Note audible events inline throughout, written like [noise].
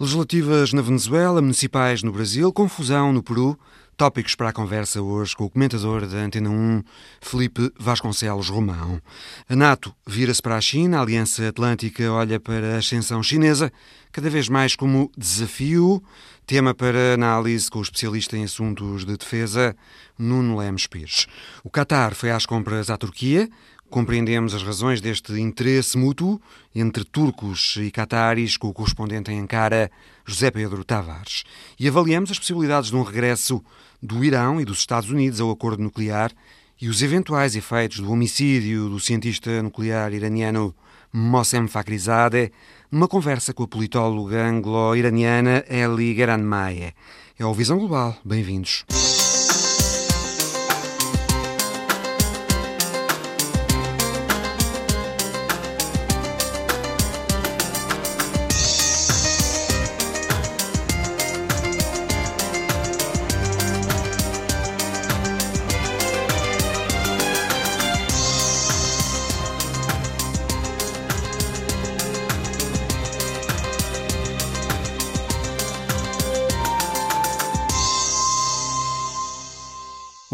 Legislativas na Venezuela, municipais no Brasil, confusão no Peru. Tópicos para a conversa hoje com o comentador da Antena 1, Felipe Vasconcelos Romão. A NATO vira-se para a China, a Aliança Atlântica olha para a ascensão chinesa, cada vez mais como desafio. Tema para análise com o especialista em assuntos de defesa, Nuno Lemos Pires. O Qatar foi às compras à Turquia, Compreendemos as razões deste interesse mútuo entre turcos e cataris com o correspondente em Ankara, José Pedro Tavares. E avaliamos as possibilidades de um regresso do Irão e dos Estados Unidos ao acordo nuclear e os eventuais efeitos do homicídio do cientista nuclear iraniano Mossem Fakhrizadeh numa conversa com a politóloga anglo-iraniana Eli Geranmaye. É o Visão Global. Bem-vindos.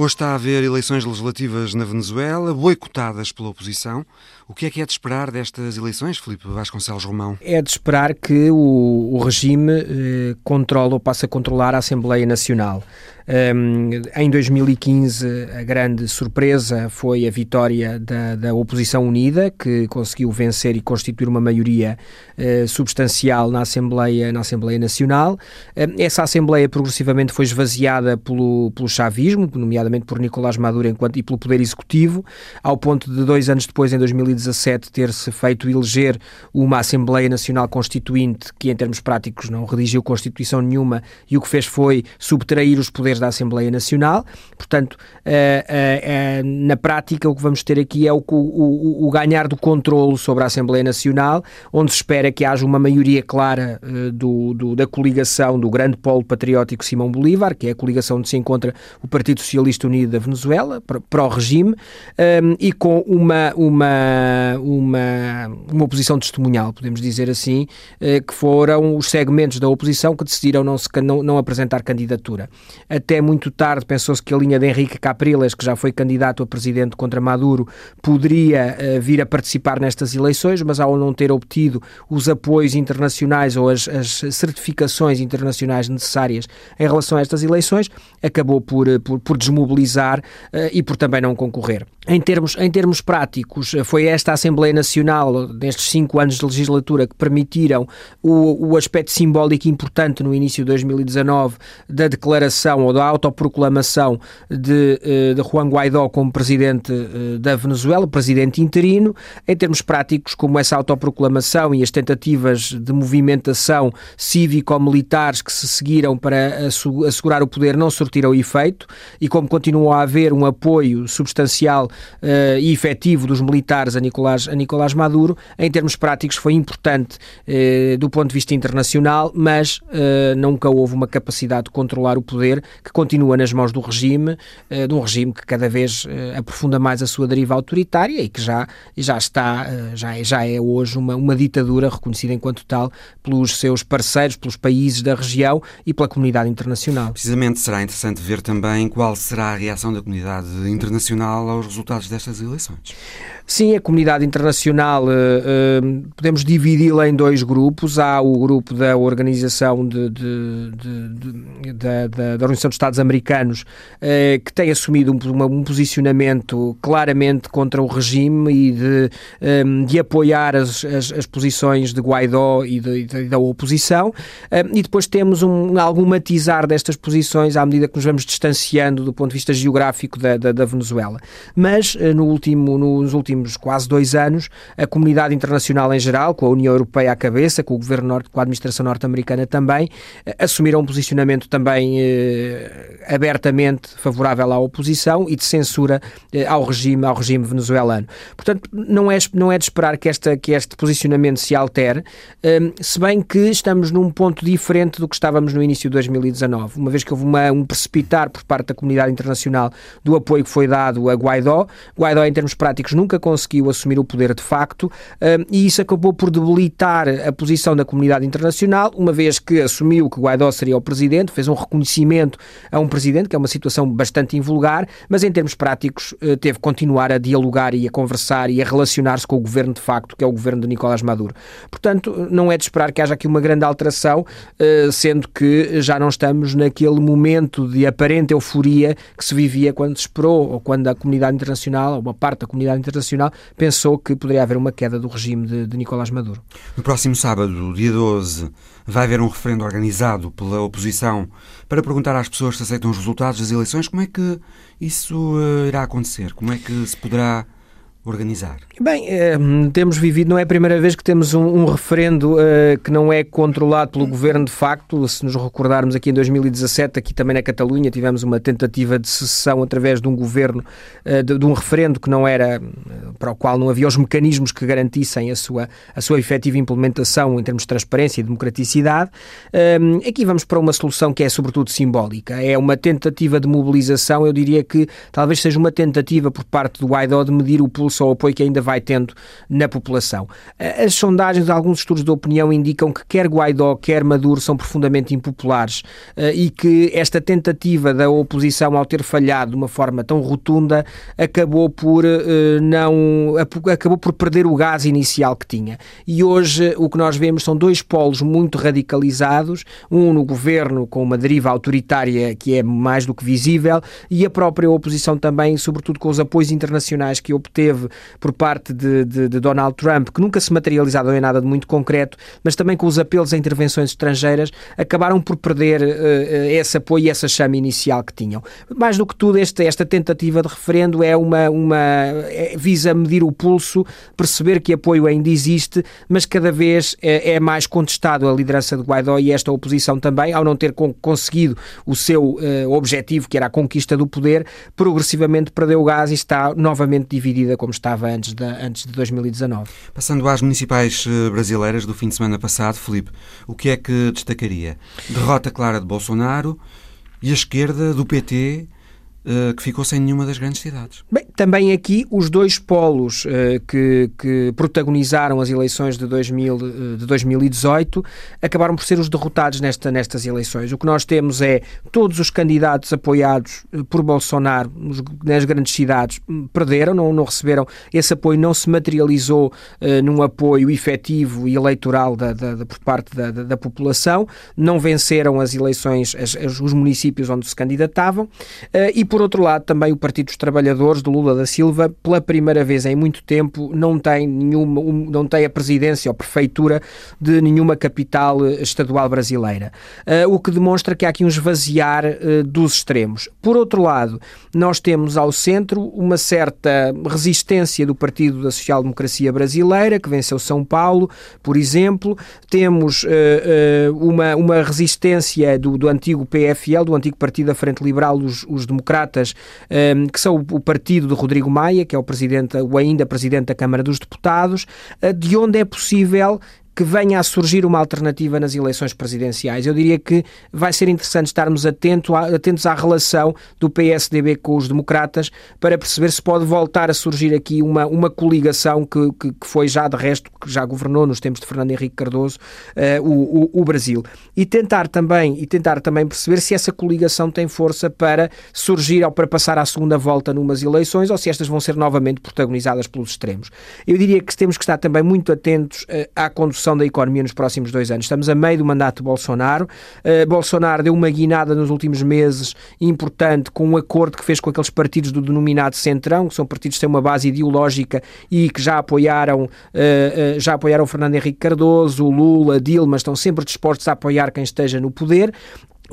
Hoje está a haver eleições legislativas na Venezuela, boicotadas pela oposição. O que é que é de esperar destas eleições, Filipe Vasconcelos Romão? É de esperar que o, o regime eh, controle ou passe a controlar a Assembleia Nacional. Um, em 2015, a grande surpresa foi a vitória da, da, oposição unida, que conseguiu vencer e constituir uma maioria uh, substancial na Assembleia, na Assembleia Nacional. Um, essa Assembleia progressivamente foi esvaziada pelo, pelo chavismo, nomeadamente por Nicolás Maduro enquanto, e pelo Poder Executivo, ao ponto de dois anos depois, em 2017, ter-se feito eleger uma Assembleia Nacional Constituinte que, em termos práticos, não redigiu Constituição nenhuma e o que fez foi subtrair os poderes da Assembleia Nacional. Portanto, eh, eh, eh, na prática, o que vamos ter aqui é o, ganhar do controle sobre a Assembleia Nacional, onde se espera que haja uma maioria clara do, do, da coligação do grande polo patriótico Simão Bolívar, que é a coligação onde se encontra o Partido Socialista Unido da Venezuela, para o regime, e com uma, uma, uma, uma oposição testemunhal, podemos dizer assim, que foram os segmentos da oposição que decidiram não, se, não, não apresentar candidatura. Até muito tarde pensou-se que a linha de Henrique Capriles, que já foi candidato a presidente contra Maduro, poderia uh, vir a participar nestas eleições, mas ao não ter obtido os apoios internacionais ou as, as certificações internacionais necessárias em relação a estas eleições, acabou por, eh, por, por desmobilizar e por também não concorrer. Em termos, em termos práticos, foi esta Assembleia Nacional, nestes cinco anos de legislatura, que permitiram o, o aspecto simbólico importante no início de 2019 da declaração ou da autoproclamação de, eh, de Juan Guaidó como presidente eh, da Venezuela, presidente interino. Em termos práticos, como essa autoproclamação e as tentativas de movimentação cívico-militares que se seguiram para assegurar o poder não surtiram efeito e como continuou a haver um apoio substancial uh, e efetivo dos militares a Nicolás, a Nicolás Maduro, em termos práticos foi importante uh, do ponto de vista internacional, mas uh, nunca houve uma capacidade de controlar o poder que continua nas mãos do regime, de um regime que cada vez aprofunda mais a sua deriva autoritária e que já, já está, já, é, já é hoje uma, uma ditadura reconhecida enquanto tal pelos seus parceiros, pelos países da região e pela comunidade internacional. Precisamente será interessante ver também qual será a reação da comunidade internacional aos resultados destas eleições. Sim, a comunidade internacional uh, uh, podemos dividi-la em dois grupos. Há o grupo da Organização de, de, de, da, da, Organização dos Estados Americanos uh, que tem assumido um, um, posicionamento claramente contra o regime e de, de apoiar as, as, as, posições de Guaidó e, da oposição. e depois temos um, algum matizar destas posições à medida que nos vamos distanciando do ponto de vista geográfico da, da, da Venezuela. Mas no último, nos últimos últimos quase dois anos, a comunidade internacional em geral, com a União Europeia à cabeça, com o governo norte, com a administração norte-americana também, eh, assumiram um posicionamento também eh, abertamente favorável à oposição e de censura eh, ao regime, ao regime venezuelano. Portanto, não é, não é de esperar que, esta, que este posicionamento se altere, eh, se bem que estamos num ponto diferente do que estávamos no início de 2019, uma vez que houve uma, um precipitar por parte da comunidade internacional do apoio que foi dado a Guaidó, Guaidó. Em termos práticos, nunca conseguiu assumir o poder de facto e isso acabou por debilitar a posição da comunidade internacional, uma vez que assumiu que Guaidó seria o presidente, fez um reconhecimento a um presidente, que é uma situação bastante invulgar, mas em termos práticos eh, teve que continuar a dialogar e a conversar e a relacionar-se com o governo de facto, que é o governo de Nicolás Maduro. Portanto, não é de esperar que haja aqui uma grande alteração, eh, sendo que já não estamos naquele momento de aparente euforia que se vivia quando se esperou ou quando a comunidade internacional, ou uma parte da comunidade internacional, pensou que poderia haver uma queda do regime de, de Nicolás Maduro. No próximo sábado, dia 12, vai haver um referendo organizado pela oposição para perguntar às pessoas se aceitam os resultados das eleições. Como é que isso uh, irá acontecer? Como é que se poderá organizar? Bem, eh, temos vivido, não é a primeira vez que temos um, um referendo eh, que não é controlado pelo governo de facto. Se nos recordarmos aqui em 2017, aqui também na Catalunha, tivemos uma tentativa de secessão através de um governo, eh, de, de, um referendo que não era, para o qual não havia os mecanismos que garantissem a sua, a sua efetiva implementação em termos de transparência e democraticidade. aqui vamos para uma solução que é sobretudo simbólica. É uma tentativa de mobilização, eu diria que talvez seja uma tentativa por parte do Guaidó de medir o pulso ao apoio que ainda vai tendo na população. As sondagens alguns estudos de opinião indicam que quer Guaidó, quer Maduro são profundamente impopulares eh, e que esta tentativa da oposição, ao ter falhado de uma forma tão rotunda, acabou por eh, não acabou por perder o gás inicial que tinha. E hoje o que nós vemos são dois polos muito radicalizados, um no governo com uma deriva autoritária que é mais do que visível e a própria oposição também, sobretudo com os apoios internacionais que obteve por parte de, de, de, Donald Trump, que nunca se materializaram em nada de muito concreto, mas também com os apelos a intervenções estrangeiras, acabaram por perder uh, esse apoio e essa chama inicial que tinham. Mais do que tudo, esta, esta tentativa de referendo é uma, uma é, visa medir o pulso, perceber que apoio ainda existe, mas cada vez é, é mais contestado a liderança de Guaidó e esta oposição também, ao não ter conseguido o seu uh, objetivo, que era a conquista do poder, progressivamente perdeu o gás e está novamente dividida, como estava antes de, antes de 2019. Passando às municipais eh, brasileiras do fim de semana passado, Felipe, o que é que destacaria? Derrota clara de Bolsonaro e a esquerda do PT que ficou sem nenhuma das grandes cidades. Bem, também aqui os dois polos uh, que, que, protagonizaram as eleições de, 2000, uh, de 2018 acabaram por ser os derrotados nesta, nestas eleições. O que nós temos é todos os candidatos apoiados por Bolsonaro nos, nas grandes cidades hum, perderam, não, não receberam, esse apoio não se materializou num apoio efetivo e eleitoral da, da, da por parte da, da, população, não venceram as eleições, as, os municípios onde se candidatavam e por outro lado, também o Partido dos Trabalhadores de Lula da Silva, pela primeira vez em muito tempo, não tem, nenhuma, não tem a presidência ou prefeitura de nenhuma capital eh, estadual brasileira. Uh, o que demonstra que há aqui um esvaziar uh, dos extremos. Por outro lado, nós temos ao centro uma certa resistência do Partido da Social Democracia Brasileira, que venceu São Paulo, por exemplo. Temos uma, uma resistência do, do antigo PFL, do antigo Partido da Frente Liberal, os, os democratas democratas, ehm, que são o partido de Rodrigo Maia, que é o presidente, ou ainda presidente da Câmara dos Deputados, eh, de onde é possível que venha a surgir uma alternativa nas eleições presidenciais. Eu diria que vai ser interessante estarmos atento a, atentos à relação do PSDB com os democratas para perceber se pode voltar a surgir aqui uma, uma coligação que, que, que foi já, de resto, que já governou nos tempos de Fernando Henrique Cardoso uh, o, o, o, Brasil. E tentar, também, e tentar também perceber se essa coligação tem força para surgir ou para passar à segunda volta numas eleições ou se estas vão ser novamente protagonizadas pelos extremos. Eu diria que temos que estar também muito atentos uh, à condução da economia nos próximos dois anos. Estamos a meio do mandato de Bolsonaro. Uh, Bolsonaro deu uma guinada nos últimos meses importante com um acordo que fez com aqueles partidos do denominado Centrão, que são partidos que têm uma base ideológica e que já apoiaram, uh, já apoiaram Fernando Henrique Cardoso, Lula, Dilma, estão sempre dispostos a apoiar quem esteja no poder.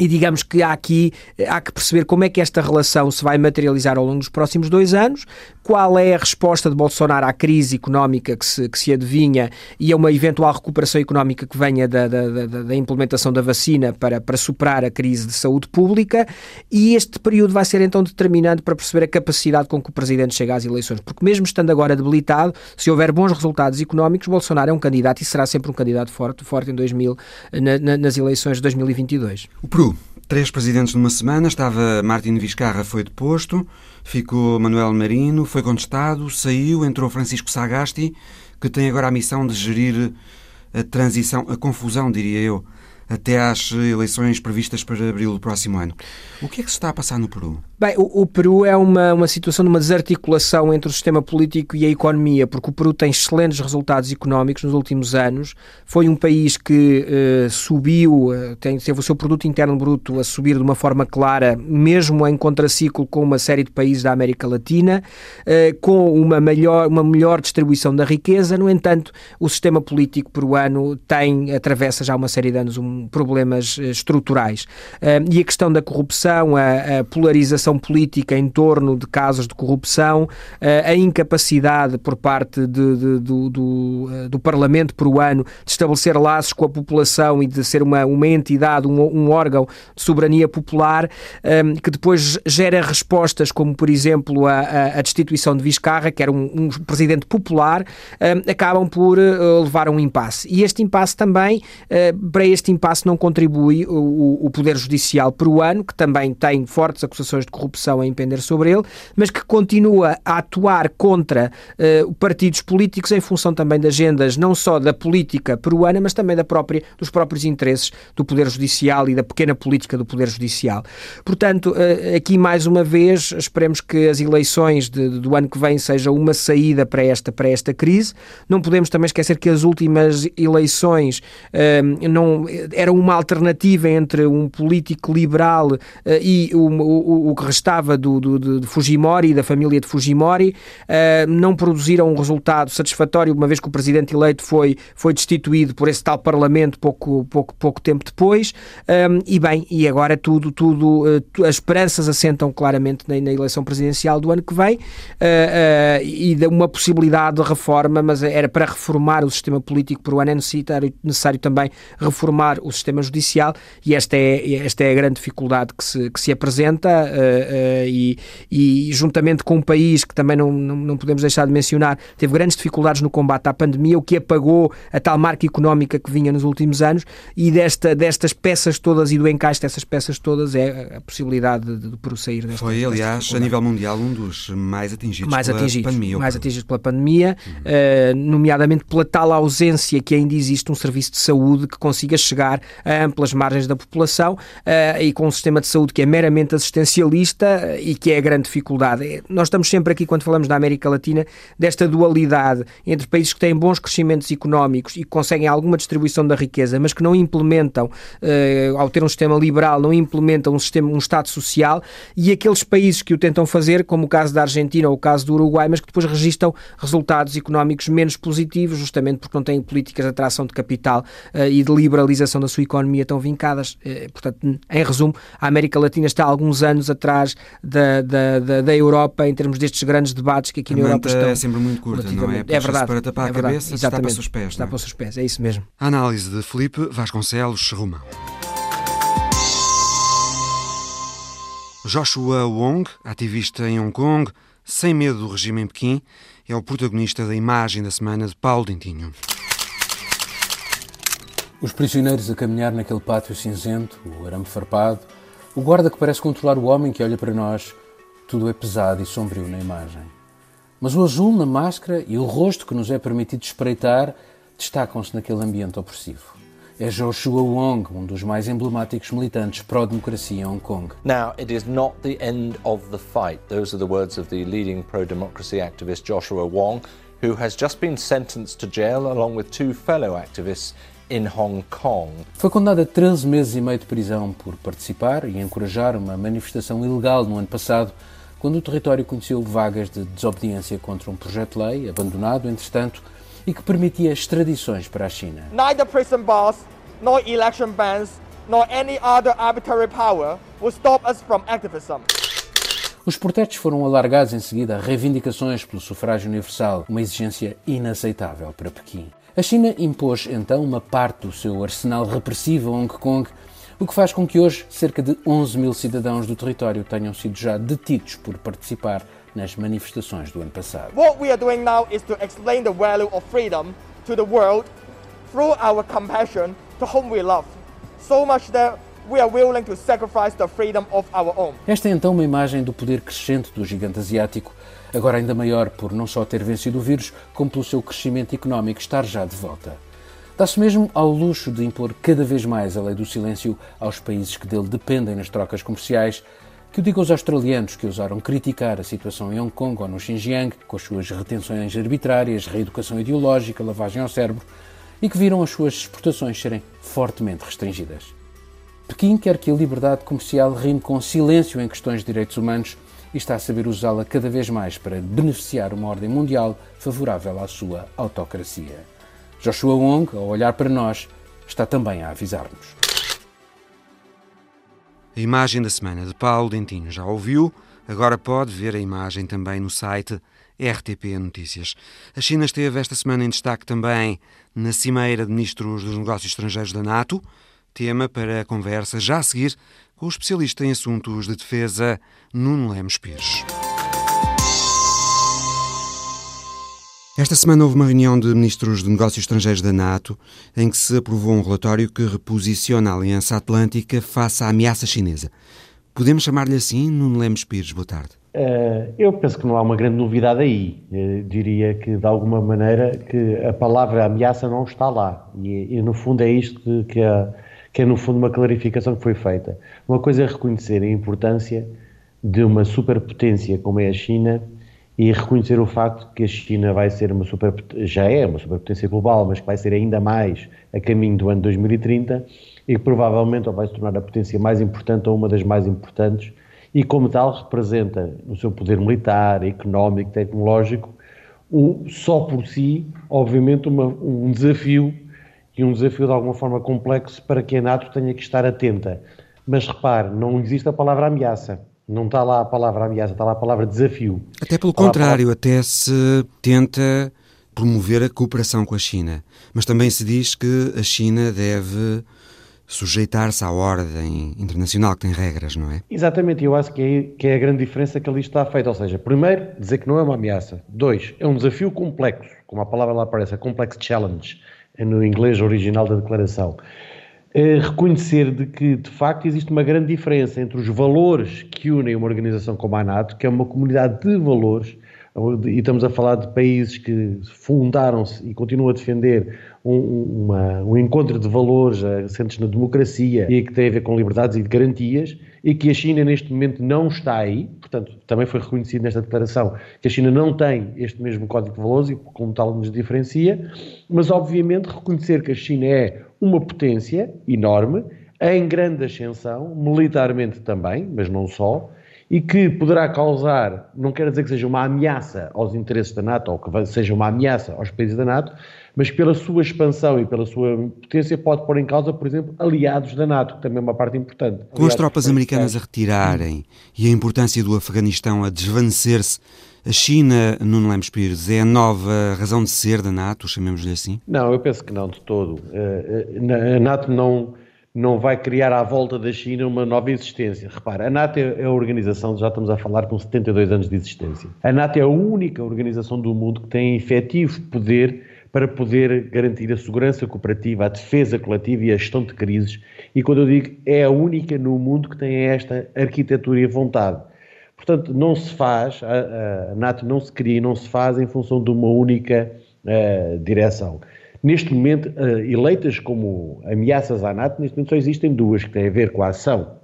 E digamos que há aqui há que perceber como é que esta relação se vai materializar ao longo dos próximos dois anos, qual é a resposta de Bolsonaro à crise económica que se, que se adivinha e a uma eventual recuperação económica que venha da, da, da, da implementação da vacina para, para superar a crise de saúde pública. E este período vai ser então determinante para perceber a capacidade com que o Presidente chega às eleições. Porque, mesmo estando agora debilitado, se houver bons resultados económicos, Bolsonaro é um candidato e será sempre um candidato forte, forte em 2000, na, na, nas eleições de 2022. O Três presidentes numa semana. Estava Martin Vizcarra, foi deposto. Ficou Manuel Marino, foi contestado, saiu, entrou Francisco Sagasti, que tem agora a missão de gerir a transição, a confusão, diria eu, até às eleições previstas para abril do próximo ano. O que é que se está a passar no Peru? Bem, o, o, Peru é uma, uma situação de uma desarticulação entre o sistema político e a economia, porque o Peru tem excelentes resultados económicos nos últimos anos. Foi um país que uh, subiu, uh, tem, teve o seu produto interno bruto a subir de uma forma clara, mesmo em contraciclo com uma série de países da América Latina, uh, com uma melhor, uma melhor distribuição da riqueza. No entanto, o sistema político peruano tem, atravessa já uma série de anos, um, problemas estruturais. e a questão da corrupção, a, a polarização política em torno de casos de corrupção, eh, a incapacidade por parte de, de, do, do, eh, do, Parlamento peruano de estabelecer laços com a população e de ser uma, uma entidade, um, um órgão de soberania popular, eh, que depois gera respostas como, por exemplo, a, a destituição de Vizcarra, que era um, um presidente popular, acabam por levar a um impasse. E este impasse também, para este impasse não contribui o, o Poder Judicial peruano, que também tem fortes acusações de corrupção a impender sobre ele, mas que continua a atuar contra uh, partidos políticos em função também de agendas não só da política peruana, mas também da própria, dos próprios interesses do Poder Judicial e da pequena política do Poder Judicial. Portanto, uh, aqui mais uma vez, esperemos que as eleições de, do ano que vem sejam uma saída para esta, para esta crise. Não podemos também esquecer que as últimas eleições uh, não, eram uma alternativa entre um político liberal e o, o, o que restava do, do, de Fujimori, da família de Fujimori, uh, não produziram um resultado satisfatório, uma vez que o presidente eleito foi, foi destituído por esse tal Parlamento pouco, pouco, pouco tempo depois. Um, eh, e bem, e agora tudo, tudo uh, as esperanças assentam claramente na, na, eleição presidencial do ano que vem uh, e de uma possibilidade de reforma, mas era para reformar o sistema político peruano é necessário, necessário também reformar o sistema judicial e esta é, esta é a grande dificuldade que se, que se apresenta. Uh, e, e, juntamente com um país que também não, não, não, podemos deixar de mencionar, teve grandes dificuldades no combate à pandemia, o que apagou a tal marca económica que vinha nos últimos anos e desta, destas peças todas e do encaixe dessas peças todas é a possibilidade de, de prosseguir desta Foi, aliás, a nível mundial, um dos mais atingidos mais pela atingidos, pandemia. Mais atingidos pela pandemia, uhum. uh, nomeadamente pela tal ausência que ainda existe um serviço de saúde que consiga chegar a amplas margens da população e com um sistema de saúde que é meramente assistencialista e que é a grande dificuldade. É, nós estamos sempre aqui, quando falamos da América Latina, desta dualidade entre países que têm bons crescimentos económicos e que conseguem alguma distribuição da riqueza, mas que não implementam, uh, ao ter um sistema liberal, não implementam um, sistema, um Estado social, e aqueles países que o tentam fazer, como o caso da Argentina ou o caso do Uruguai, mas que depois registram resultados económicos menos positivos, justamente porque não têm políticas de atração de capital uh, e de liberalização da sua economia tão vincadas. Uh, portanto, em resumo, a América Latina está há alguns anos atrás da, da, da, da, Europa em termos destes grandes debates que aqui a na Europa estão. é sempre muito curta, não é? É verdade. Para tapar é verdade, a cabeça, está para os pés. Está para os pés, é isso mesmo. A análise de Felipe Vasconcelos Romão. Joshua Wong, ativista em Hong Kong, sem medo do regime em Pequim, é o protagonista da imagem da semana de Paulo Dentinho. Os prisioneiros a caminhar naquele pátio cinzento, o arame farpado, o guarda que parece controlar o homem que olha para nós, tudo é pesado e sombrio na imagem. Mas o azul na máscara e o rosto que nos é permitido espreitar destacam-se naquele ambiente opressivo. É Joshua Wong, um dos mais emblemáticos militantes pró-democracia em Hong Kong. Now, it is not the end of the fight. Those are the words of the leading pro-democracy activist Joshua Wong, who has just been sentenced to jail along with two fellow activists in Hong Kong. Foi condenado a 13 meses e meio de prisão por participar e encorajar uma manifestação ilegal no ano passado, quando o território conheceu vagas de desobediência contra um projeto de lei abandonado, entretanto, e que permitia extradições para a China. Neither prison bars, nor election bans, nor any other arbitrary power will stop us from activism. Os protestos foram alargados em seguida a reivindicações pelo sufrágio universal, uma exigência inaceitável para Pequim. A China impôs então uma parte do seu arsenal repressivo a Hong Kong, o que faz com que hoje cerca de 11 mil cidadãos do território tenham sido já detidos por participar nas manifestações do ano passado. What we are doing now is to explain the value of freedom to the world through our compassion to whom we love. So much that Esta é então uma imagem do poder crescente do gigante asiático, agora ainda maior por não só ter vencido o vírus, como pelo seu crescimento económico estar já de volta. Dá-se mesmo ao luxo de impor cada vez mais a lei do silêncio aos países que dele dependem nas trocas comerciais, que o diga aos australianos que ousaram criticar a situação em Hong Kong ou no Xinjiang, com as suas retenções arbitrárias, reeducação ideológica, lavagem ao cérebro, e que viram as suas exportações serem fortemente restringidas. Pequim quer que a liberdade comercial rime com silêncio em questões de direitos humanos e está a saber usá-la cada vez mais para beneficiar uma ordem mundial favorável à sua autocracia. Joshua Wong, ao olhar para nós, está também a avisar-nos. A imagem da semana de Paulo Dentinho já ouviu, agora pode ver a imagem também no site RTP Notícias. A China esteve esta semana em destaque também na Cimeira de Ministros dos Negócios Estrangeiros da NATO, tema para a conversa já a seguir com o especialista em assuntos de defesa, Nuno Lemos Pires. Esta semana houve uma reunião de ministros de negócios estrangeiros da NATO em que se aprovou um relatório que reposiciona a Aliança Atlântica face à ameaça chinesa. Podemos chamar-lhe assim, Nuno Lemos Pires? Boa tarde. Uh, eu penso que não há uma grande novidade aí. Eu diria que, de alguma maneira, que a palavra ameaça não está lá. E, e no fundo, é isto que, que, é, que é, no fundo, uma clarificação que foi feita. Uma coisa é reconhecer a importância de uma superpotência como é a China e reconhecer o facto que a China vai ser uma super, já é uma superpotência global, mas que vai ser ainda mais a caminho do ano 2030 e que provavelmente vai se tornar a potência mais importante ou uma das mais importantes e como tal representa no seu poder militar, económico, tecnológico, um, só por si, obviamente, uma, um desafio e um desafio de alguma forma complexo para que a NATO tenha que estar atenta. Mas repare, não existe a palavra ameaça. Não está lá a palavra ameaça, está lá a palavra desafio. Até pelo contrário, palavra... até se tenta promover a cooperação com a China. Mas também se diz que a China deve sujeitar-se à ordem internacional que tem regras, não é? Exatamente, eu acho que é, que é a grande diferença que ali está feita. Ou seja, primeiro, dizer que não é uma ameaça. Dois, é um desafio complexo, como a palavra lá aparece, a complex challenge, é no inglês original da declaração. Reconhecer de que, de facto, existe uma grande diferença entre os valores que unem uma organização como a NATO, que é uma comunidade de valores, e estamos a falar de países que fundaram-se e continuam a defender um, uma, um encontro de valores assentes na democracia e que tem a ver com liberdades e garantias, e que a China neste momento não está aí, portanto, também foi reconhecido nesta declaração que a China não tem este mesmo código de valores e, como tal, nos diferencia, mas obviamente reconhecer que a China é uma potência enorme, em grande ascensão, militarmente também, mas não só, e que poderá causar, não quero dizer que seja uma ameaça aos interesses da NATO, ou que seja uma ameaça aos países da NATO, mas pela sua expansão e pela sua potência pode pôr em causa, por exemplo, aliados da NATO, que também é uma parte importante. Com as tropas americanas a retirarem e a importância do Afeganistão a desvanecer-se, a China, Nuno Lemos Pires, é a nova razão de ser da NATO, chamemos-lhe assim? Não, eu penso que não, de todo. Eh, eh, a NATO não, não vai criar à volta da China uma nova existência. Repara, a NATO é, a organização, já estamos a falar com 72 anos de existência. A NATO é a única organização do mundo que tem efetivo poder para poder garantir a segurança cooperativa, a defesa coletiva e a gestão de crises. E quando eu digo é a única no mundo que tem esta arquitetura e vontade. Portanto, não se faz, a, NATO não se cria e não se faz em função de uma única uh, direção. Neste momento, uh, eleitas como ameaças à NATO, neste momento só existem duas, que têm a ver com a ação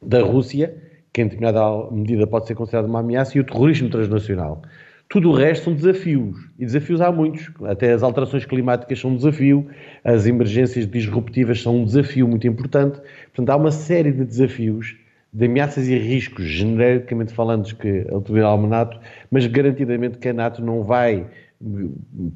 da Rússia, que em determinada medida pode ser considerada uma ameaça, e o terrorismo transnacional. Tudo o resto são desafios, e desafios há muitos. Até as alterações climáticas são um desafio, as emergências disruptivas são um desafio muito importante. Portanto, há uma série de desafios de ameaças e riscos, genericamente falando, que utilizar o NATO, mas garantidamente que a NATO não vai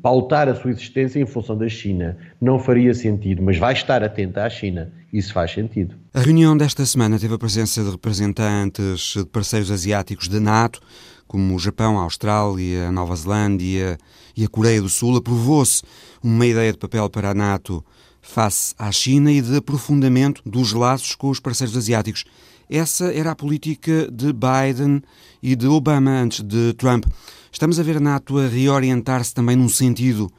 pautar a sua existência em função da China. Não faria sentido, mas vai estar atenta à China. Isso faz sentido. A reunião desta semana teve a presença de representantes de parceiros asiáticos da NATO, como o Japão, a Austrália, a Nova Zelândia e a Coreia do Sul. Aprovou-se uma ideia de papel para a NATO face à China e de aprofundamento dos laços com os parceiros asiáticos. Essa era a política de Biden e de Obama antes de Trump. Estamos a ver a NATO a reorientar-se também num sentido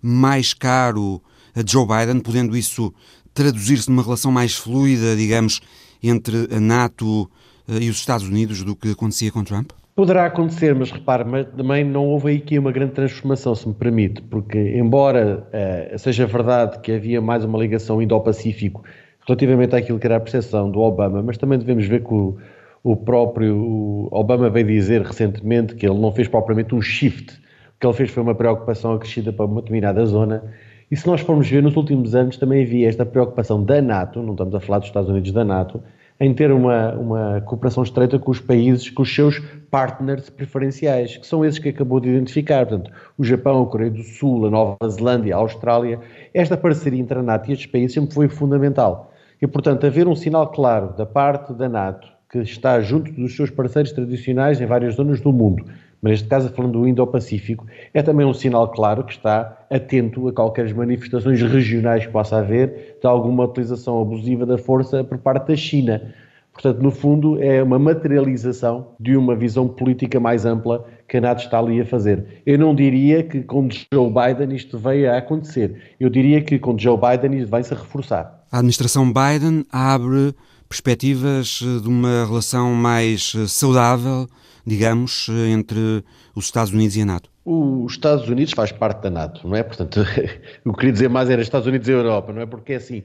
mais caro a Joe Biden, podendo isso traduzir-se numa relação mais fluida, digamos, entre a NATO eh, e os Estados Unidos do que acontecia com Trump? Poderá acontecer, mas repare, mas também não houve aqui uma grande transformação, se me permite, porque embora uh, seja verdade que havia mais uma ligação Indo-Pacífico relativamente àquilo que era a percepção do Obama, mas também devemos ver que o, o próprio Obama veio dizer recentemente que ele não fez propriamente um shift, o que ele fez foi uma preocupação acrescida para uma determinada zona. E se nós formos ver, nos últimos anos também havia esta preocupação da NATO, não estamos a falar dos Estados Unidos, da NATO, em ter uma, uma cooperação estreita com os países, com os seus partners preferenciais, que são esses que acabou de identificar, portanto, o Japão, a Coreia do Sul, a Nova Zelândia, a Austrália. Esta parceria entre a NATO e estes países sempre foi fundamental. E, portanto, haver um sinal claro da parte da NATO que está junto dos seus parceiros tradicionais em várias zonas do mundo, mas neste caso falando do Indo-Pacífico, é também um sinal claro que está atento a qualquer manifestações regionais que possa haver de alguma utilização abusiva da força por parte da China. Portanto, no fundo, é uma materialização de uma visão política mais ampla que a NATO está ali a fazer. Eu não diria que com Joe Biden isto veio a acontecer. Eu diria que com Joe Biden isto vai-se a reforçar. A administração Biden abre perspectivas eh, de uma relação mais eh, saudável, digamos, eh, entre os Estados Unidos e a NATO? Os Estados Unidos faz parte da NATO, não é? Portanto, [laughs] eu queria dizer mais era Estados Unidos e Europa, não é? Porque é assim,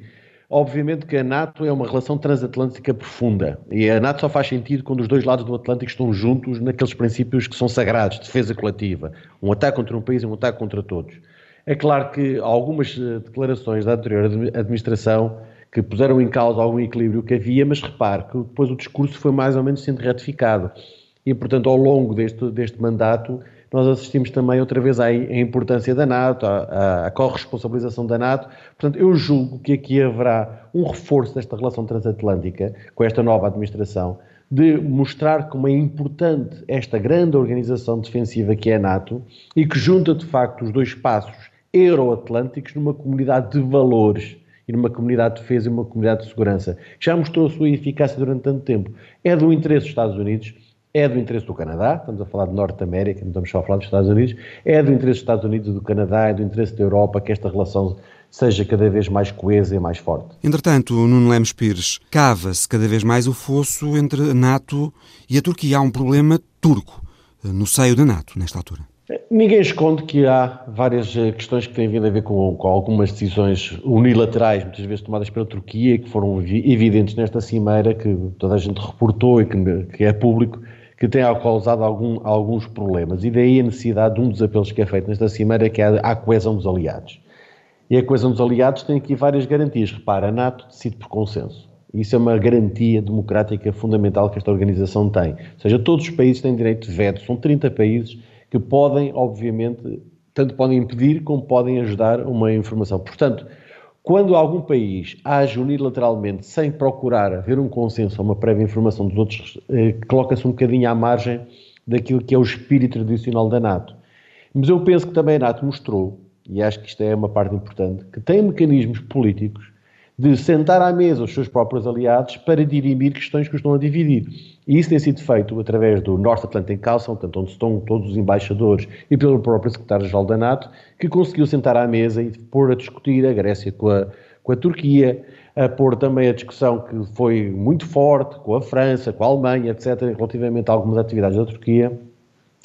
obviamente que a NATO é uma relação transatlântica profunda e a NATO só faz sentido quando os dois lados do Atlântico estão juntos naqueles princípios que são sagrados, defesa coletiva, um ataque contra um país e um ataque contra todos. É claro que algumas declarações da anterior administração que puseram em causa algum equilíbrio que havia, mas repare que depois o discurso foi mais ou menos sendo ratificado. E, portanto, ao longo deste, deste mandato, nós assistimos também outra vez à, importância da NATO, à, à corresponsabilização da NATO. Portanto, eu julgo que aqui haverá um reforço desta relação transatlântica com esta nova administração, de mostrar como é importante esta grande organização defensiva que é a NATO e que junta de facto os dois espaços euroatlânticos numa comunidade de valores e numa comunidade de defesa e uma comunidade de segurança, já mostrou a sua eficácia durante tanto tempo. É do interesse dos Estados Unidos, é do interesse do Canadá, estamos a falar de Norte América, não estamos só a falar dos Estados Unidos, é do interesse dos Estados Unidos e do Canadá, é do interesse da Europa que esta relação seja cada vez mais coesa e mais forte. Entretanto, Nuno Lemos Pires, cava-se cada vez mais o fosso entre a NATO e a Turquia. Há um problema turco eh, no seio da NATO, nesta altura. Ninguém esconde que há várias eh, questões que têm vindo a ver com, com, algumas decisões unilaterais, muitas vezes tomadas pela Turquia, que foram evidentes nesta cimeira, que toda a gente reportou e que, que é público, que tem causado algum, alguns problemas. E daí a necessidade de um dos apelos que é feito nesta cimeira, que é a, a coesão dos aliados. E a coesão dos aliados tem aqui várias garantias. Repara, a NATO decide por consenso. Isso é uma garantia democrática fundamental que esta organização tem. Ou seja, todos os países têm direito de veto, são 30 países que podem, obviamente, tanto podem impedir como podem ajudar uma informação. Portanto, quando algum país age unilateralmente sem procurar haver um consenso ou uma prévia informação dos outros, eh, coloca-se um bocadinho à margem daquilo que é o espírito tradicional da NATO. Mas eu penso que também a NATO mostrou, e acho que isto é uma parte importante, que tem mecanismos políticos de sentar à mesa os seus próprios aliados para dirimir questões que os estão a dividir. E isso tem sido feito através do North Atlantic Council, portanto, onde estão todos os embaixadores, e pelo próprio secretário-geral da NATO, que conseguiu sentar à mesa e pôr a discutir a Grécia com a, com a Turquia, a pôr também a discussão que foi muito forte com a França, com a Alemanha, etc., relativamente a algumas atividades da Turquia,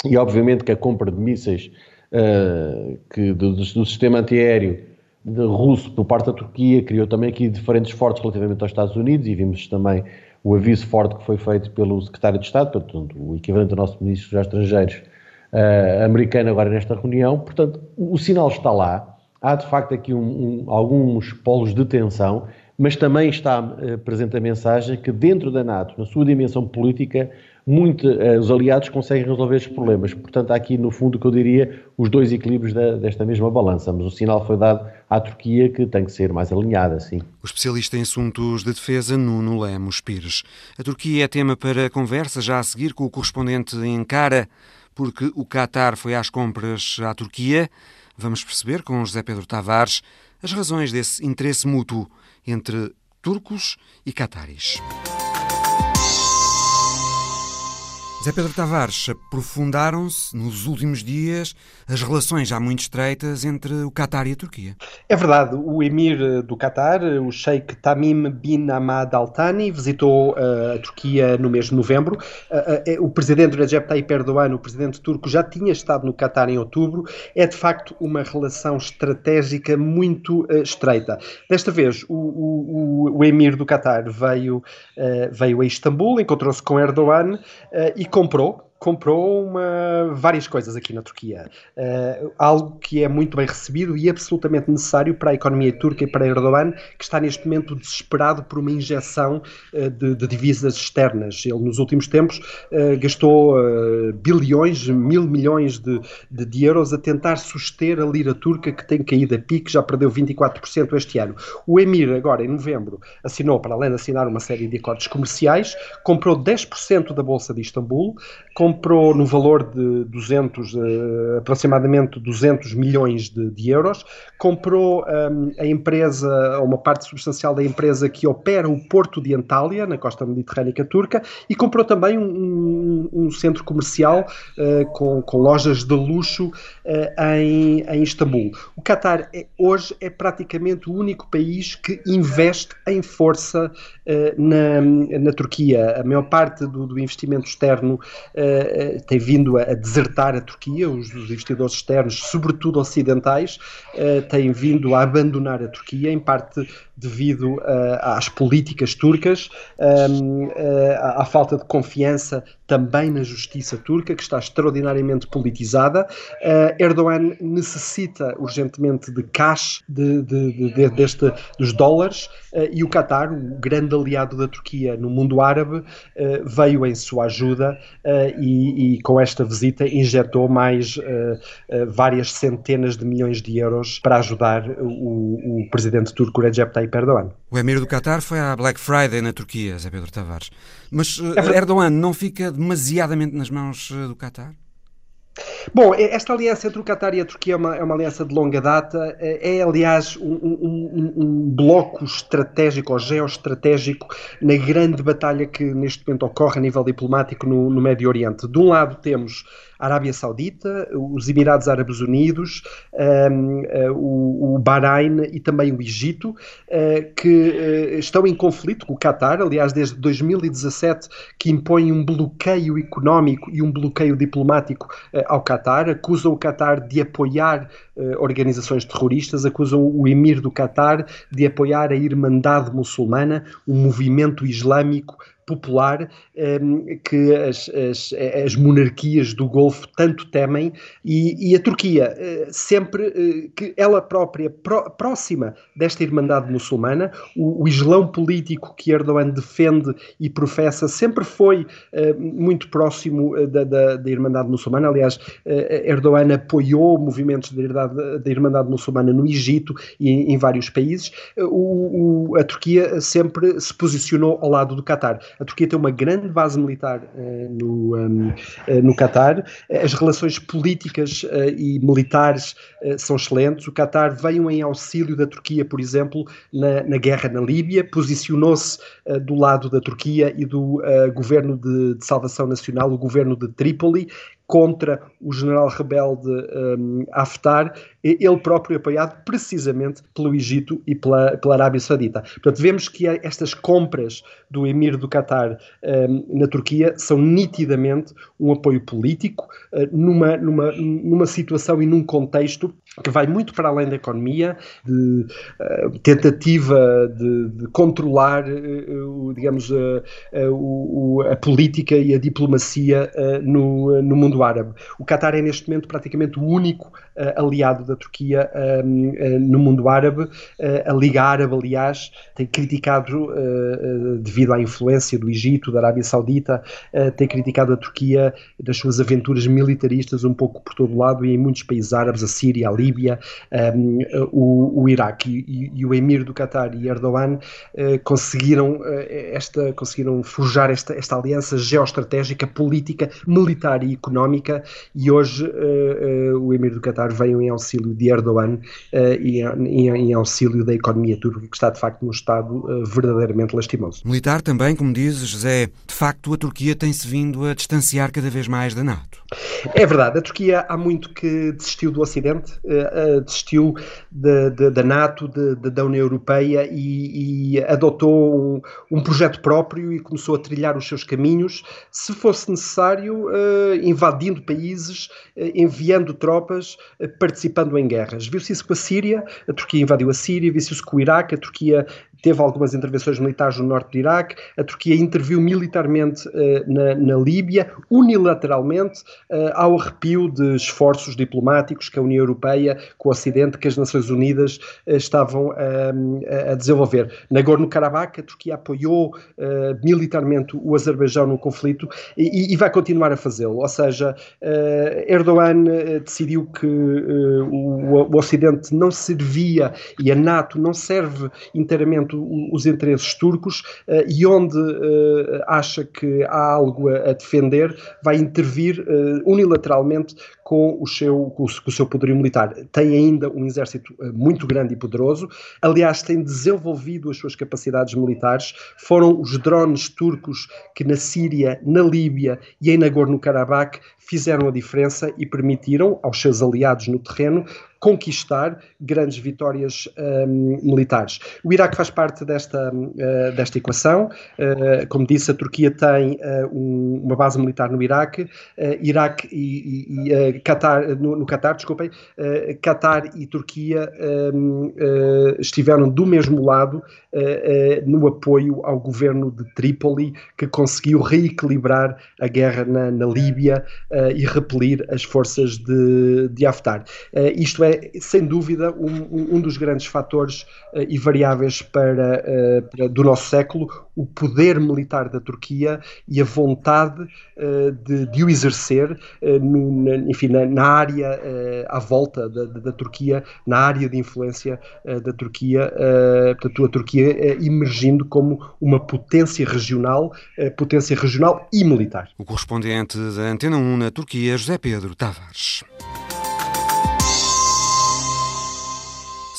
e obviamente que a compra de mísseis uh, que, do, do sistema antiaéreo russo por parte da Turquia criou também aqui diferentes fortes relativamente aos Estados Unidos e vimos também o aviso forte que foi feito pelo secretário de Estado, portanto, o equivalente do nosso ministro dos Estrangeiros uh, americano agora nesta reunião. Portanto, o, o, sinal está lá. Há de facto aqui um, um, alguns polos de tensão, mas também está uh, presente a mensagem que dentro da NATO, na sua dimensão política, muito, uh, os aliados conseguem resolver estes problemas. Portanto, há aqui, no fundo, que eu diria, os dois equilíbrios da, desta mesma balança. Mas o sinal foi dado à Turquia que tem que ser mais alinhada, sim. O especialista em assuntos de defesa, Nuno Lemos Pires. A Turquia é tema para conversa já a seguir com o correspondente em Ankara, porque o Qatar foi às compras à Turquia. Vamos perceber com José Pedro Tavares as razões desse interesse mútuo entre turcos e cataris. Zé Pedro Tavares, aprofundaram-se nos últimos dias as relações já muito estreitas entre o Qatar e a Turquia. É verdade, o emir do Qatar, o Sheikh Tamim bin Hamad Al Thani, visitou uh, a Turquia no mês de novembro. Uh, uh, o presidente Recep Tayyip Erdogan, o presidente turco, já tinha estado no Qatar em outubro. É de facto uma relação estratégica muito estreita. Desta vez, o, o, o, emir do Qatar veio, veio a Istambul, encontrou-se com Erdogan e comprou comprou uma, várias coisas aqui na Turquia. Uh, algo que é muito bem recebido e absolutamente necessário para a economia turca e para Erdogan, que está neste momento desesperado por uma injeção uh, de, de, divisas externas. Ele, nos últimos tempos, uh, gastou bilhões, mil milhões de, de, de, euros a tentar suster a lira turca, que tem caído a pique, já perdeu 24% este ano. O Emir, agora, em novembro, assinou, para além de assinar uma série de acordos comerciais, comprou 10% da Bolsa de Istambul, comprou no valor de 200, uh, eh, aproximadamente 200 milhões de, de euros, comprou um, a empresa, uma parte substancial da empresa que opera o porto de Antália, na costa mediterrânica turca, e comprou também um, um centro comercial uh, com, com, lojas de luxo uh, em, em Istambul. O Qatar é, hoje é praticamente o único país que investe em força na, na Turquia. A maior parte do, do investimento externo uh, tem vindo a, desertar a Turquia, os, os investidores externos, sobretudo ocidentais, uh, têm vindo a abandonar a Turquia, em parte devido uh, às políticas turcas, um, uh, à falta de confiança também na justiça turca, que está extraordinariamente politizada. Uh, Erdogan necessita urgentemente de cash de, de, de, deste, dos dólares e o Qatar, o grande aliado da Turquia no mundo árabe, veio em sua ajuda e, e, com esta visita injetou mais várias centenas de milhões de euros para ajudar o, o presidente turco Recep Tayyip Erdogan. O emir do Qatar foi à Black Friday na Turquia, Zé Pedro Tavares. Mas é Erdogan não fica demasiadamente nas mãos eh, do Qatar? Bom, esta aliança entre o Qatar e a Turquia é uma, é uma aliança de longa data. É, é aliás, um, um, um, bloco estratégico ou geoestratégico na grande batalha que neste momento ocorre a nível diplomático no, no Médio Oriente. De um lado temos Arábia Saudita, os Emirados Árabes Unidos, um, uh, eh, o, o, Bahrein e também o Egito, uh, que uh, estão em conflito com o Qatar, aliás, desde 2017, que impõem um bloqueio económico e um bloqueio diplomático ao Qatar, acusam o Qatar de apoiar organizações terroristas, acusam o emir do Qatar de apoiar a Irmandade Muçulmana, um movimento islâmico popular um, ehm, que as, as, as, monarquias do Golfo tanto temem e, e a Turquia uh, sempre uh, que ela própria pró, próxima desta irmandade muçulmana o, o, islão político que Erdogan defende e professa sempre foi uh, muito próximo da, da, da, irmandade muçulmana. Aliás Erdogan apoiou movimentos da irmandade, da irmandade muçulmana no Egito e em, em vários países. O, o, a Turquia sempre se posicionou ao lado do Qatar a Turquia tem uma grande base militar uh, no, eh, no Qatar. As relações políticas uh, e militares são excelentes. O Qatar veio em auxílio da Turquia, por exemplo, na, na guerra na Líbia, posicionou-se do lado da Turquia e do governo de, de salvação nacional, o governo de Trípoli, contra o general rebelde um, Haftar, ele próprio apoiado precisamente pelo Egito e pela, pela Arábia Saudita. Portanto, vemos que estas compras do emir do Qatar um, na Turquia são nitidamente um apoio político uh, numa, numa, numa situação e num contexto que vai muito para além da economia, de uh, tentativa de, de controlar, uh, digamos, uh, a política e a diplomacia no, no mundo árabe. O Qatar é neste momento praticamente o único aliado da Turquia um, no mundo árabe. a Liga Árabe, aliás, tem criticado, devido à influência do Egito, da Arábia Saudita, tem criticado a Turquia das suas aventuras militaristas um pouco por todo lado e em muitos países árabes, a Síria, a Líbia, um, o, o, Iraque e, e, o emir do Qatar e Erdogan conseguiram esta conseguiram forjar esta, esta aliança geoestratégica, política, militar e económica e hoje o emir do Qatar veio em auxílio de Erdogan e em, em, auxílio da economia turca que está de facto num estado verdadeiramente lastimoso. Militar também, como dizes, José, de facto a Turquia tem-se vindo a distanciar cada vez mais da NATO. É verdade, a Turquia há muito que desistiu do Ocidente, uh, desistiu de, de, da NATO, de, da União Europeia e, e adotou um, um, projeto próprio e começou a trilhar os seus caminhos, se fosse necessário, invadindo países, enviando tropas, participando em guerras. Viu-se isso com a Síria, a Turquia invadiu a Síria, viu-se isso com o Iraque, a Turquia teve algumas intervenções militares no norte do Iraque, a Turquia interviu militarmente uh, na, na, Líbia, unilateralmente, uh, ao arrepio de esforços diplomáticos que a União Europeia, com o Ocidente, que as Nações Unidas uh, estavam a desenvolver. Nagorno-Karabakh, a Turquia apoiou militarmente o Azerbaijão no conflito e, e vai continuar a fazê-lo. Ou seja, Erdogan decidiu que o, o Ocidente não servia e a NATO não serve inteiramente os interesses turcos uh, e onde uh, acha que há algo a, a defender, vai intervir uh, unilateralmente com o, seu, com o seu poderio militar. Tem ainda um exército muito grande e poderoso, aliás, tem desenvolvido as suas capacidades militares. Foram os drones turcos que na Síria, na Líbia e em Nagorno-Karabakh fizeram a diferença e permitiram aos seus aliados no terreno conquistar grandes vitórias um, militares. O Iraque faz parte desta, uh, desta equação. Uh, como disse, a Turquia tem uh, um, uma base militar no Iraque. Iraque e, e, Qatar, no, no Qatar, desculpem, Qatar e Turquia um, estiveram do mesmo lado no apoio ao governo de Trípoli, que conseguiu reequilibrar a guerra na, na Líbia e repelir as forças de, de Haftar. isto é sem dúvida, um, um dos grandes fatores uh, e variáveis para, uh, para, do nosso século, o poder militar da Turquia e a vontade uh, de, de, o exercer, no, na, enfim, na, na área à volta da, da, da, Turquia, na área de influência da Turquia, portanto, a Turquia emergindo como uma potência regional, potência regional e militar. O correspondente da Antena 1 na Turquia, José Pedro Tavares.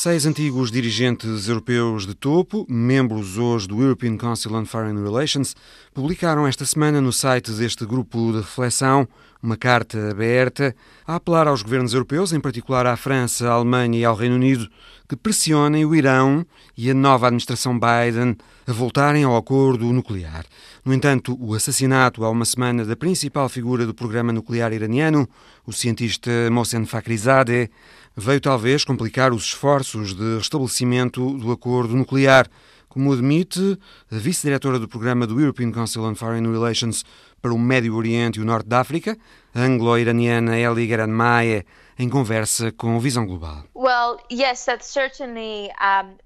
Seis antigos dirigentes europeus de topo, membros hoje do European Council on Foreign Relations, publicaram esta semana no site deste grupo de reflexão uma carta aberta a apelar aos governos europeus, em particular à França, à Alemanha e ao Reino Unido, que pressionem o Irão e a nova administração Biden a voltarem ao acordo nuclear. No entanto, o assassinato há uma semana da principal figura do programa nuclear iraniano, o cientista Mohsen Fakhrizadeh, veio talvez complicar os esforços de restabelecimento do acordo nuclear, como admite a vice-diretora do programa do European Council on Foreign Relations para o Médio Oriente e o Norte da África, a anglo-iraniana Eli Garanmaye, em conversa com Visão Global. Well, yes, that's certainly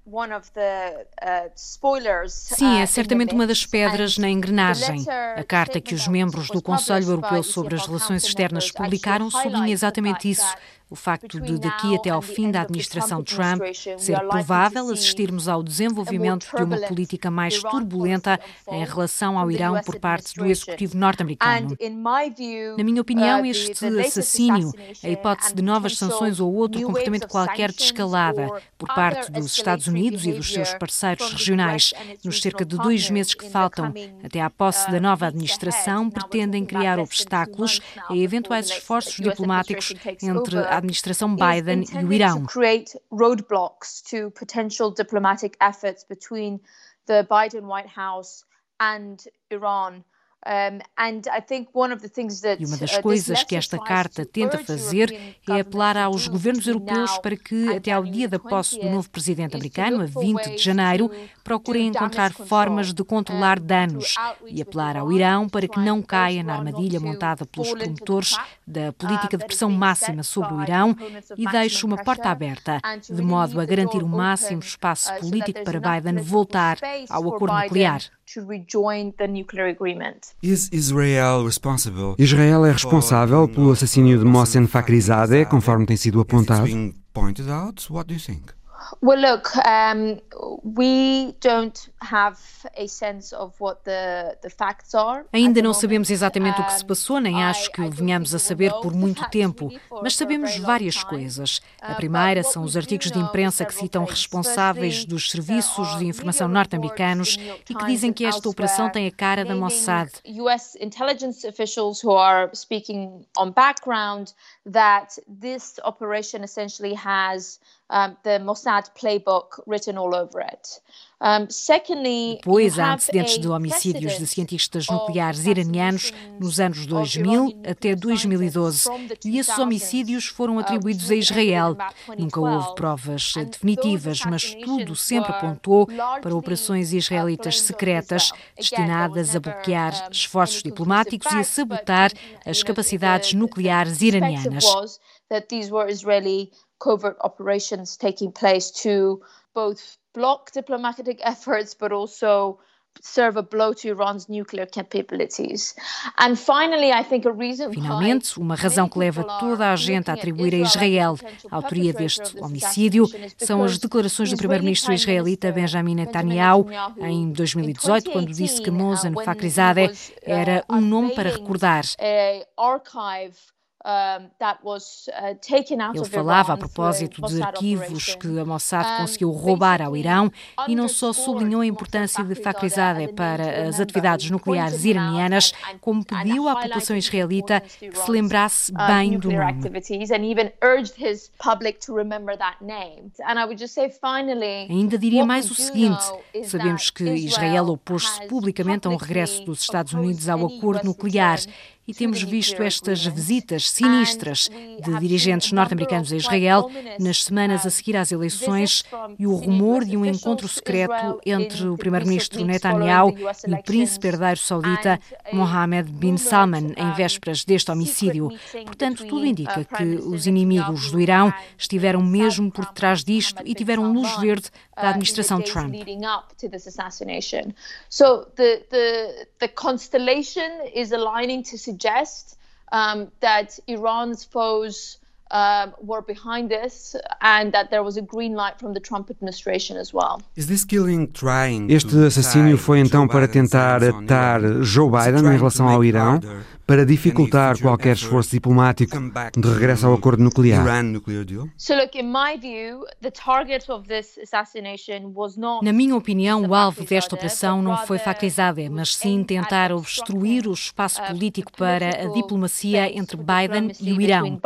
one of the uh, spoilers. Sim, é uh, certamente uma das pedras na engrenagem. A carta que os membros do Conselho Europeu sobre as Relações Externas publicaram sublinha exatamente isso o facto de daqui até ao fim da administração Trump ser provável assistirmos ao desenvolvimento de uma política mais turbulenta em relação ao Irão por parte do executivo norte-americano. Na minha opinião, uh, este assassínio, a hipótese de novas sanções ou outro comportamento qualquer de escalada por parte dos Estados Unidos e dos seus parceiros regionais nos cerca de dois meses que faltam até à posse da nova administração, pretendem criar obstáculos a eventuais esforços diplomáticos entre a administração Biden e o Irão. roadblocks to potential diplomatic efforts between the Biden E uma das uh, coisas que esta carta tenta fazer é apelar aos governos europeus para que, até ao dia da posse do novo presidente americano, a 20 de janeiro, procurem encontrar formas de controlar danos e apelar ao Irão para que não caia na armadilha montada pelos promotores da política de pressão máxima sobre o Irão e deixe uma porta aberta, de modo a garantir o máximo espaço uh, político para Biden voltar ao acordo nuclear. To rejoin the nuclear agreement. Is Israel responsible? Israel é responsável pelo assassínio de Mohsen Fakhrizadeh, conforme tem sido apontado. Pointed out. What do you think? Well, look, um, we don't have a sense of what the, the facts are. Ainda não sabemos exatamente o que se passou, nem acho que o venhamos a saber por muito tempo, mas sabemos várias coisas. A primeira são os artigos de imprensa que citam responsáveis dos serviços de informação norte-americanos e que dizem que esta operação tem a cara da Mossad. US intelligence officials who are speaking on background that this operation essentially has um, the Mossad playbook written all over it. Depois, há antecedentes de homicídios de cientistas nucleares iranianos nos anos 2000 até 2012, e esses homicídios foram atribuídos a Israel. Nunca houve provas definitivas, mas tudo sempre apontou para operações israelitas secretas destinadas a bloquear esforços diplomáticos e a sabotar as capacidades nucleares iranianas. covert operations taking place to both block diplomatic [laughs] efforts but also serve a blow to Iran's nuclear capabilities. And finally, I think a reason Finalmente, uma razão que leva toda a gente a atribuir a Israel a autoria deste homicídio são as declarações do primeiro-ministro israelita Benjamin Netanyahu em 2018, quando disse que Mohsen Fakhrizadeh era um nome para recordar. Ele falava a propósito de arquivos que a Mossad conseguiu roubar ao Irão e não só sublinhou a importância de Fakhrizadeh para as atividades nucleares iranianas, como pediu à população israelita que se lembrasse bem do nome. Ainda diria mais o seguinte: sabemos que Israel opôs-se publicamente a um regresso dos Estados Unidos ao acordo nuclear e temos visto estas visitas sinistras de dirigentes norte-americanos a Israel nas semanas a seguir às eleições e o rumor de um encontro secreto entre o primeiro-ministro Netanyahu e o príncipe herdeiro saudita Mohammed bin Salman em vésperas deste homicídio. Portanto, tudo indica que os inimigos do Irão estiveram mesmo por detrás disto e tiveram luz verde da administração Trump. So the, the, the constellation is aligning to suggest um, that Iran's foes um, were behind this and that there was a green light from the Trump administration as well. Este assassínio foi então para tentar atar Joe Biden em relação ao Irão, para dificultar qualquer esforço diplomático de regresso ao acordo nuclear. Na minha opinião, o alvo desta operação não foi Fakhrizadeh, mas sim tentar obstruir o espaço político para a diplomacia entre Biden e o Irão.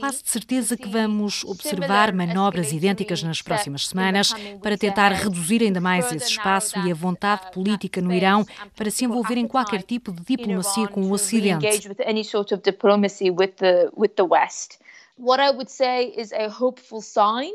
Quase de certeza que vamos observar manobras idênticas nas próximas semanas para tentar reduzir ainda mais esse espaço e a vontade política no Irão para se envolver em qualquer tipo de diplomacia com o Ocidente.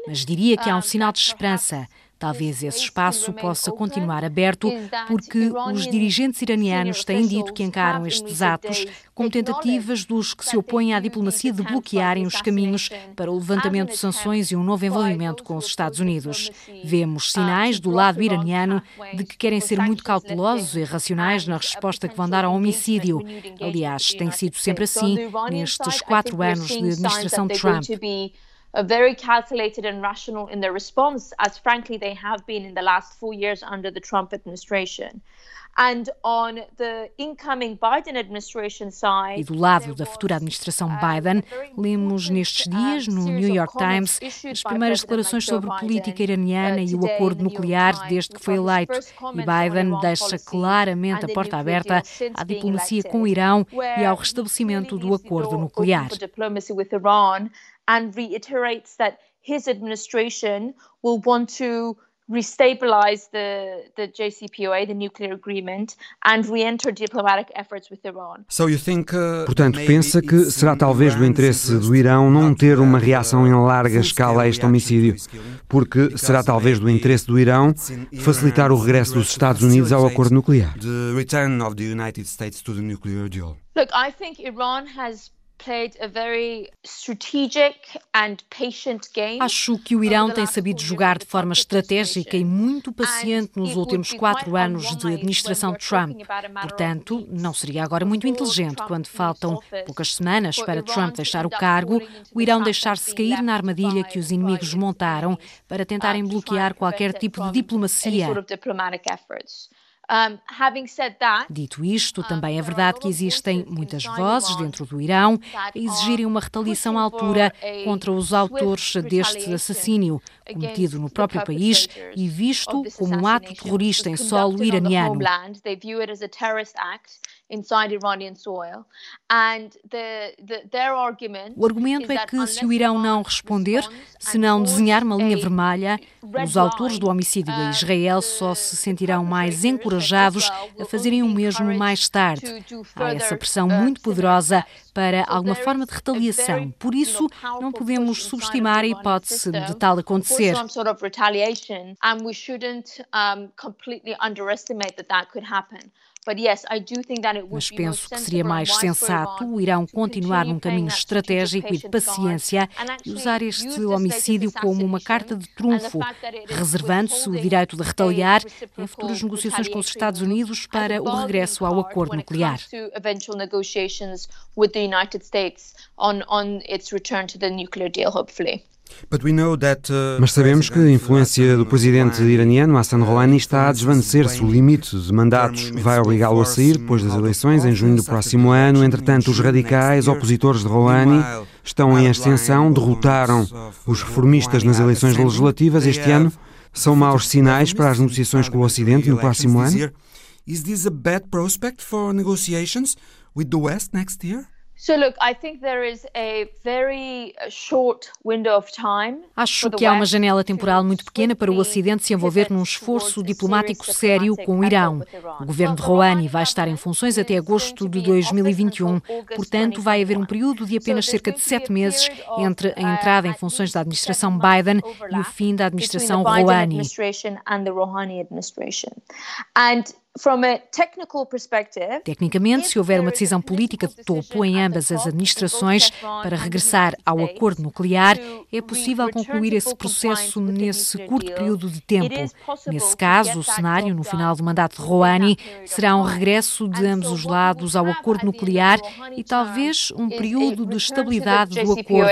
Mas diria que há um sinal de esperança. Talvez esse espaço possa continuar aberto, porque os dirigentes iranianos têm dito que encaram estes atos como tentativas dos que se opõem à diplomacia de bloquearem os caminhos para o levantamento de sanções e um novo envolvimento com os Estados Unidos. Vemos sinais do lado iraniano de que querem ser muito cautelosos e racionais na resposta que vão dar ao homicídio. Aliás, tem sido sempre assim nestes quatro anos de administração Trump. Uh, very calculated and rational in their response, as frankly they have been in the last four years under the Trump administration. And on the incoming Biden administration side, e do lado da futura administração Biden, lemos nestes dias no New York Times as primeiras declarações sobre política iraniana e o acordo nuclear desde que foi eleito. E Biden deixa claramente a porta aberta à diplomacia com o Irão e ao restabelecimento do acordo nuclear. And reiterates that his administration will want to restabilize the, the JCPOA, the nuclear agreement, and re-enter diplomatic efforts with Iran. So you think, uh, Portanto, pensa que será talvez do interesse do Irão não ter uma reação em larga escala a este homicídio, porque será talvez do interesse do Irão facilitar o regresso dos Estados Unidos ao acordo nuclear. Look, I think Iran has Acho que o Irão tem sabido jogar de forma estratégica e muito paciente nos últimos quatro anos de administração Trump. Portanto, não seria agora muito inteligente, quando faltam poucas semanas para Trump deixar o cargo, o Irão deixar-se cair na armadilha que os inimigos montaram para tentarem bloquear qualquer tipo de diplomacia. Dito isto, também é verdade que existem muitas vozes dentro do Irão a exigirem uma retaliação à altura contra os autores deste assassínio, cometido no próprio país e visto como um ato terrorista em solo iraniano. O argumento é que se o Irão não responder, se não desenhar uma linha vermelha, os autores do homicídio em Israel só se sentirão mais encorajados a fazerem o mesmo mais tarde. Há essa pressão muito poderosa para alguma forma de retaliação. Por isso, não podemos subestimar a hipótese de tal acontecer. Mas penso que seria mais sensato o Irão continuar num caminho estratégico e de paciência e usar este homicídio como uma carta de trunfo, reservando-se o direito de retaliar em futuras negociações com os Estados Unidos para o regresso ao acordo nuclear. Uh, Mas sabemos que a influência do presidente iraniano Hassan Rouhani está a desvanecer-se. O limite de mandatos vai obrigá-lo a sair depois das eleições em junho do próximo ano. Entretanto, os radicais opositores de Rouhani estão em ascensão, derrotaram os reformistas nas eleições legislativas este ano. São maus sinais para as negociações com o Ocidente no próximo ano? Is this a bad prospect for negotiations with the West next year? Acho que há uma janela temporal muito pequena para o Ocidente se envolver num esforço diplomático sério com o Irão. O governo de Rouhani vai estar em funções até agosto de 2021, portanto, vai haver um período de apenas cerca de sete meses entre a entrada em funções da administração Biden e o fim da administração Rouhani. Tecnicamente, se houver uma decisão política de topo em ambas as administrações para regressar ao acordo nuclear, é possível concluir esse processo nesse curto período de tempo. Nesse caso, o cenário no final do mandato de Rouhani será um regresso de ambos os lados ao acordo nuclear e talvez um período de estabilidade do acordo.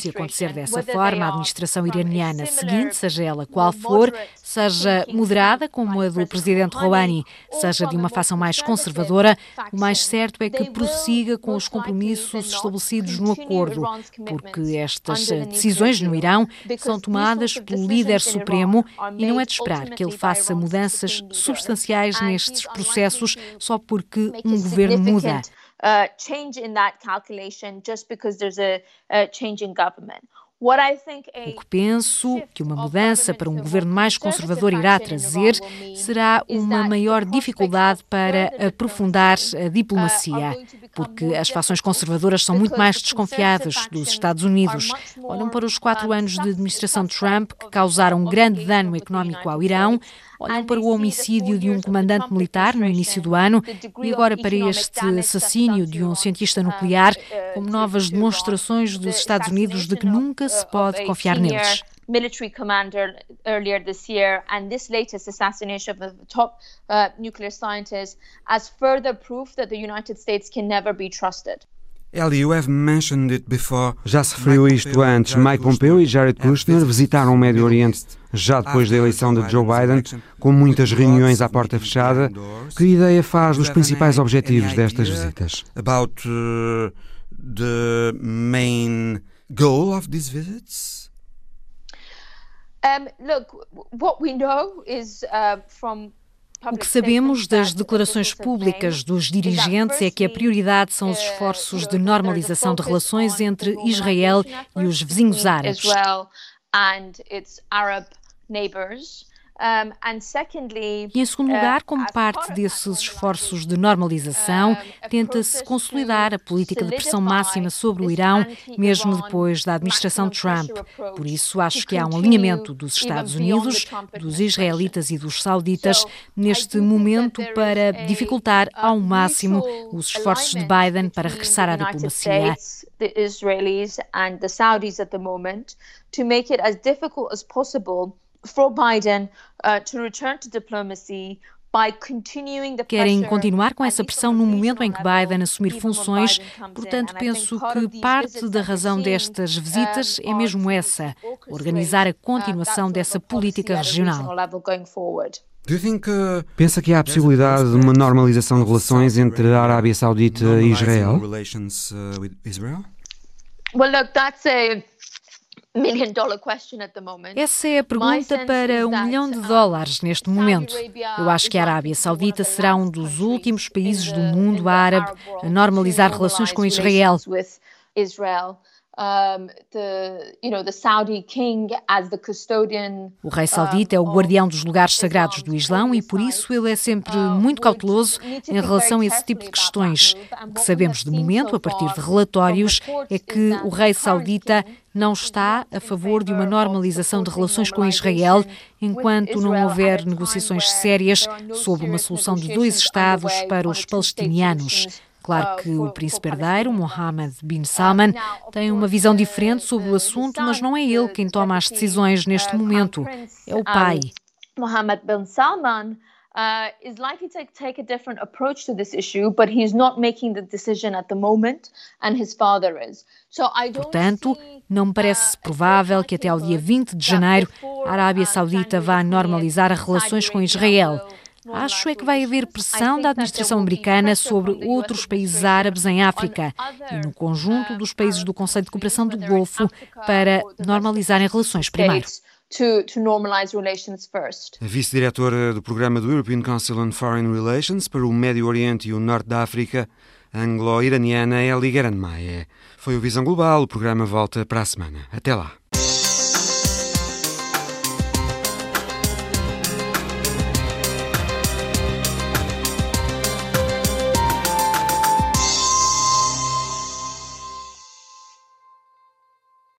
Se acontecer dessa forma, a administração iraniana seguinte, seja ela qual for, seja moderada, como a do presidente Rouhani, seja de uma facção mais conservadora, o mais certo é que prossiga com os compromissos estabelecidos no acordo, porque estas decisões no Irão são tomadas pelo líder supremo e não é de esperar que ele faça mudanças substanciais nestes processos só porque um governo muda uh, change in that calculation just because there's a, a change in government. O que penso que uma mudança para um governo mais conservador irá trazer será uma maior dificuldade para aprofundar a diplomacia, porque as fações conservadoras são muito mais desconfiadas dos Estados Unidos. Olham para os quatro anos de administração Trump, que causaram um grande dano económico ao Irão, olham para o homicídio de um comandante militar no início do ano e agora para este assassínio de um cientista nuclear como novas demonstrações dos Estados Unidos de que nunca se pode confiar neles. military commander earlier this year and this latest assassination of a top uh, nuclear scientist as further proof that the United States can never be trusted. Ellie, you have mentioned it before. Já se referiu isto antes. Mike Pompeo e Jared Kushner visitaram o Médio Oriente já depois da eleição de Joe Biden, com muitas reuniões à porta fechada. Que ideia faz dos principais objetivos destas visitas? About uh, the main goal of these visits? Um, look, what we know is uh, from o que sabemos das declarações públicas dos dirigentes é que a prioridade são os esforços de normalização de relações entre Israel e os vizinhos árabes. E, em segundo lugar, como parte desses esforços de normalização, tenta-se consolidar a política de pressão máxima sobre o Irão, mesmo depois da administração Trump. Por isso, acho que há um alinhamento dos Estados Unidos, dos israelitas e dos sauditas neste momento para dificultar ao máximo os esforços de Biden para regressar à diplomacia. the Israelis and the Saudis at the moment to make it as difficult as possible for Biden uh, to return to diplomacy Querem continuar com essa pressão no momento em que Biden assumir funções, portanto, penso que parte da razão destas visitas é mesmo essa: organizar a continuação dessa política regional. Pensa que há a possibilidade de uma normalização de relações entre a Arábia Saudita e Israel? Well, look, that's a essa é a pergunta para um milhão de dólares neste momento. Eu acho que a Arábia Saudita será um dos últimos países do mundo árabe a normalizar relações com Israel. O rei saudita é o guardião dos lugares sagrados do Islão e por isso ele é sempre muito cauteloso em relação a esse tipo de questões. O que sabemos de momento, a partir de relatórios, é que o rei saudita não está a favor de uma normalização de relações com Israel enquanto não houver negociações sérias sobre uma solução de dois Estados para os palestinianos. Claro que o príncipe herdeiro, Mohammed bin Salman, tem uma visão diferente sobre o assunto, mas não é ele quem toma as decisões neste momento, é o pai. Mohammed bin Salman uh, is likely to take a different approach to this issue, but he's not making the decision at the moment, and his father is. So I don't Portanto, não me parece provável que até ao dia 20 de janeiro a Arábia Saudita vá normalizar as relações com Israel. Acho é que vai haver pressão da administração americana sobre outros países árabes em África e no conjunto dos países do Conselho de Cooperação do Golfo para normalizarem relações primeiro. To, to normalize relations first. A vice-diretora do programa do European Council on Foreign Relations para o Médio Oriente e o Norte da África, anglo-iraniana Eli Geranmaye. Foi o Visão Global, o programa volta para a semana. Até lá.